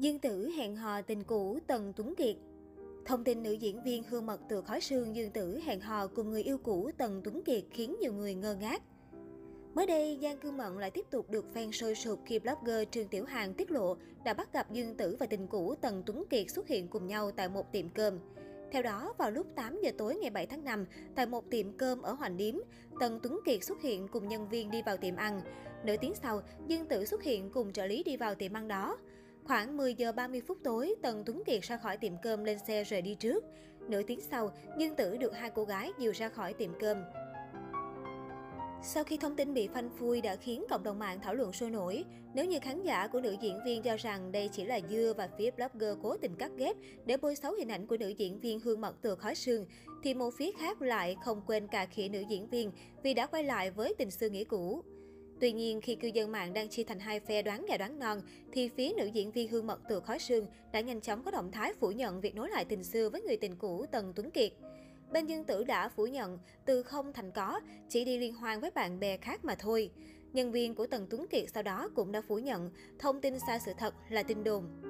Dương Tử hẹn hò tình cũ Tần Tuấn Kiệt Thông tin nữ diễn viên Hương Mật từ khói sương Dương Tử hẹn hò cùng người yêu cũ Tần Tuấn Kiệt khiến nhiều người ngơ ngác. Mới đây, Giang Cư Mận lại tiếp tục được fan sôi sụp khi blogger Trương Tiểu Hàng tiết lộ đã bắt gặp Dương Tử và tình cũ Tần Tuấn Kiệt xuất hiện cùng nhau tại một tiệm cơm. Theo đó, vào lúc 8 giờ tối ngày 7 tháng 5, tại một tiệm cơm ở Hoành Điếm, Tần Tuấn Kiệt xuất hiện cùng nhân viên đi vào tiệm ăn. Nửa tiếng sau, Dương Tử xuất hiện cùng trợ lý đi vào tiệm ăn đó. Khoảng 10 giờ 30 phút tối, Tần Tuấn Kiệt ra khỏi tiệm cơm lên xe rời đi trước. Nửa tiếng sau, Dương Tử được hai cô gái dìu ra khỏi tiệm cơm. Sau khi thông tin bị phanh phui đã khiến cộng đồng mạng thảo luận sôi nổi, nếu như khán giả của nữ diễn viên cho rằng đây chỉ là dưa và phía blogger cố tình cắt ghép để bôi xấu hình ảnh của nữ diễn viên Hương Mật từ khói sương, thì một phía khác lại không quên cà khịa nữ diễn viên vì đã quay lại với tình xưa nghĩa cũ. Tuy nhiên, khi cư dân mạng đang chia thành hai phe đoán gà đoán non, thì phía nữ diễn viên Hương Mật từ khói sương đã nhanh chóng có động thái phủ nhận việc nối lại tình xưa với người tình cũ Tần Tuấn Kiệt. Bên Dương Tử đã phủ nhận từ không thành có, chỉ đi liên hoan với bạn bè khác mà thôi. Nhân viên của Tần Tuấn Kiệt sau đó cũng đã phủ nhận thông tin sai sự thật là tin đồn.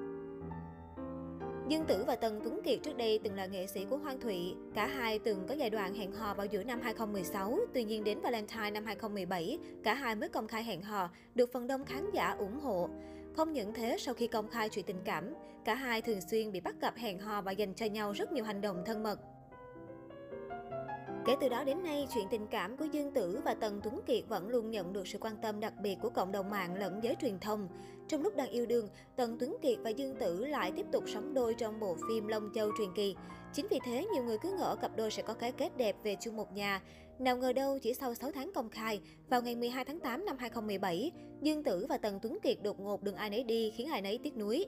Dương Tử và Tần Tuấn Kiệt trước đây từng là nghệ sĩ của Hoang Thụy. Cả hai từng có giai đoạn hẹn hò vào giữa năm 2016, tuy nhiên đến Valentine năm 2017, cả hai mới công khai hẹn hò, được phần đông khán giả ủng hộ. Không những thế, sau khi công khai chuyện tình cảm, cả hai thường xuyên bị bắt gặp hẹn hò và dành cho nhau rất nhiều hành động thân mật. Kể từ đó đến nay, chuyện tình cảm của Dương Tử và Tần Tuấn Kiệt vẫn luôn nhận được sự quan tâm đặc biệt của cộng đồng mạng lẫn giới truyền thông. Trong lúc đang yêu đương, Tần Tuấn Kiệt và Dương Tử lại tiếp tục sống đôi trong bộ phim Long Châu truyền kỳ. Chính vì thế, nhiều người cứ ngỡ cặp đôi sẽ có cái kết đẹp về chung một nhà. Nào ngờ đâu, chỉ sau 6 tháng công khai, vào ngày 12 tháng 8 năm 2017, Dương Tử và Tần Tuấn Kiệt đột ngột đường ai nấy đi khiến ai nấy tiếc nuối.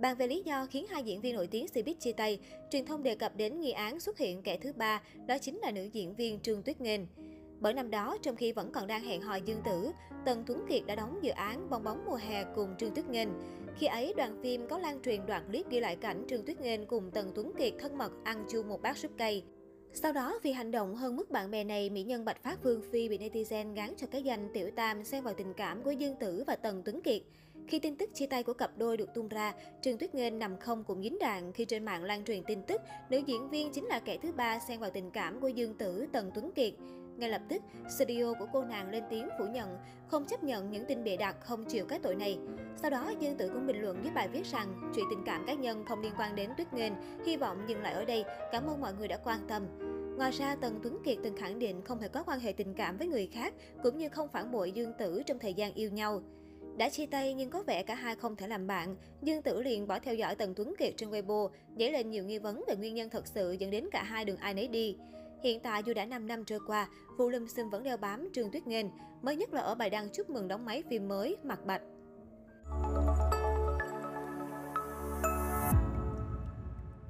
Bàn về lý do khiến hai diễn viên nổi tiếng Cbiz chia tay, truyền thông đề cập đến nghi án xuất hiện kẻ thứ ba, đó chính là nữ diễn viên Trương Tuyết Nghênh. Bởi năm đó, trong khi vẫn còn đang hẹn hò Dương Tử, Tần Tuấn Kiệt đã đóng dự án Bong bóng mùa hè cùng Trương Tuyết Nghênh. Khi ấy, đoàn phim có lan truyền đoạn clip ghi lại cảnh Trương Tuyết Nghênh cùng Tần Tuấn Kiệt thân mật ăn chung một bát súp cây. Sau đó, vì hành động hơn mức bạn bè này, mỹ nhân Bạch Phát Vương Phi bị netizen gán cho cái danh tiểu tam xen vào tình cảm của Dương Tử và Tần Tuấn Kiệt. Khi tin tức chia tay của cặp đôi được tung ra, Trương Tuyết Nghênh nằm không cũng dính đạn khi trên mạng lan truyền tin tức nữ diễn viên chính là kẻ thứ ba xen vào tình cảm của Dương Tử, Tần Tuấn Kiệt. Ngay lập tức, studio của cô nàng lên tiếng phủ nhận, không chấp nhận những tin bịa đặt không chịu cái tội này. Sau đó, Dương Tử cũng bình luận dưới bài viết rằng chuyện tình cảm cá nhân không liên quan đến Tuyết Nghênh, hy vọng dừng lại ở đây. Cảm ơn mọi người đã quan tâm. Ngoài ra, Tần Tuấn Kiệt từng khẳng định không hề có quan hệ tình cảm với người khác, cũng như không phản bội Dương Tử trong thời gian yêu nhau. Đã chia tay nhưng có vẻ cả hai không thể làm bạn, Dương Tử liền bỏ theo dõi Tần Tuấn Kiệt trên Weibo, dấy lên nhiều nghi vấn về nguyên nhân thật sự dẫn đến cả hai đường ai nấy đi. Hiện tại dù đã 5 năm trôi qua, Vu Lâm Xum vẫn đeo bám Trương Tuyết Nghênh, mới nhất là ở bài đăng chúc mừng đóng máy phim mới Mặt Bạch.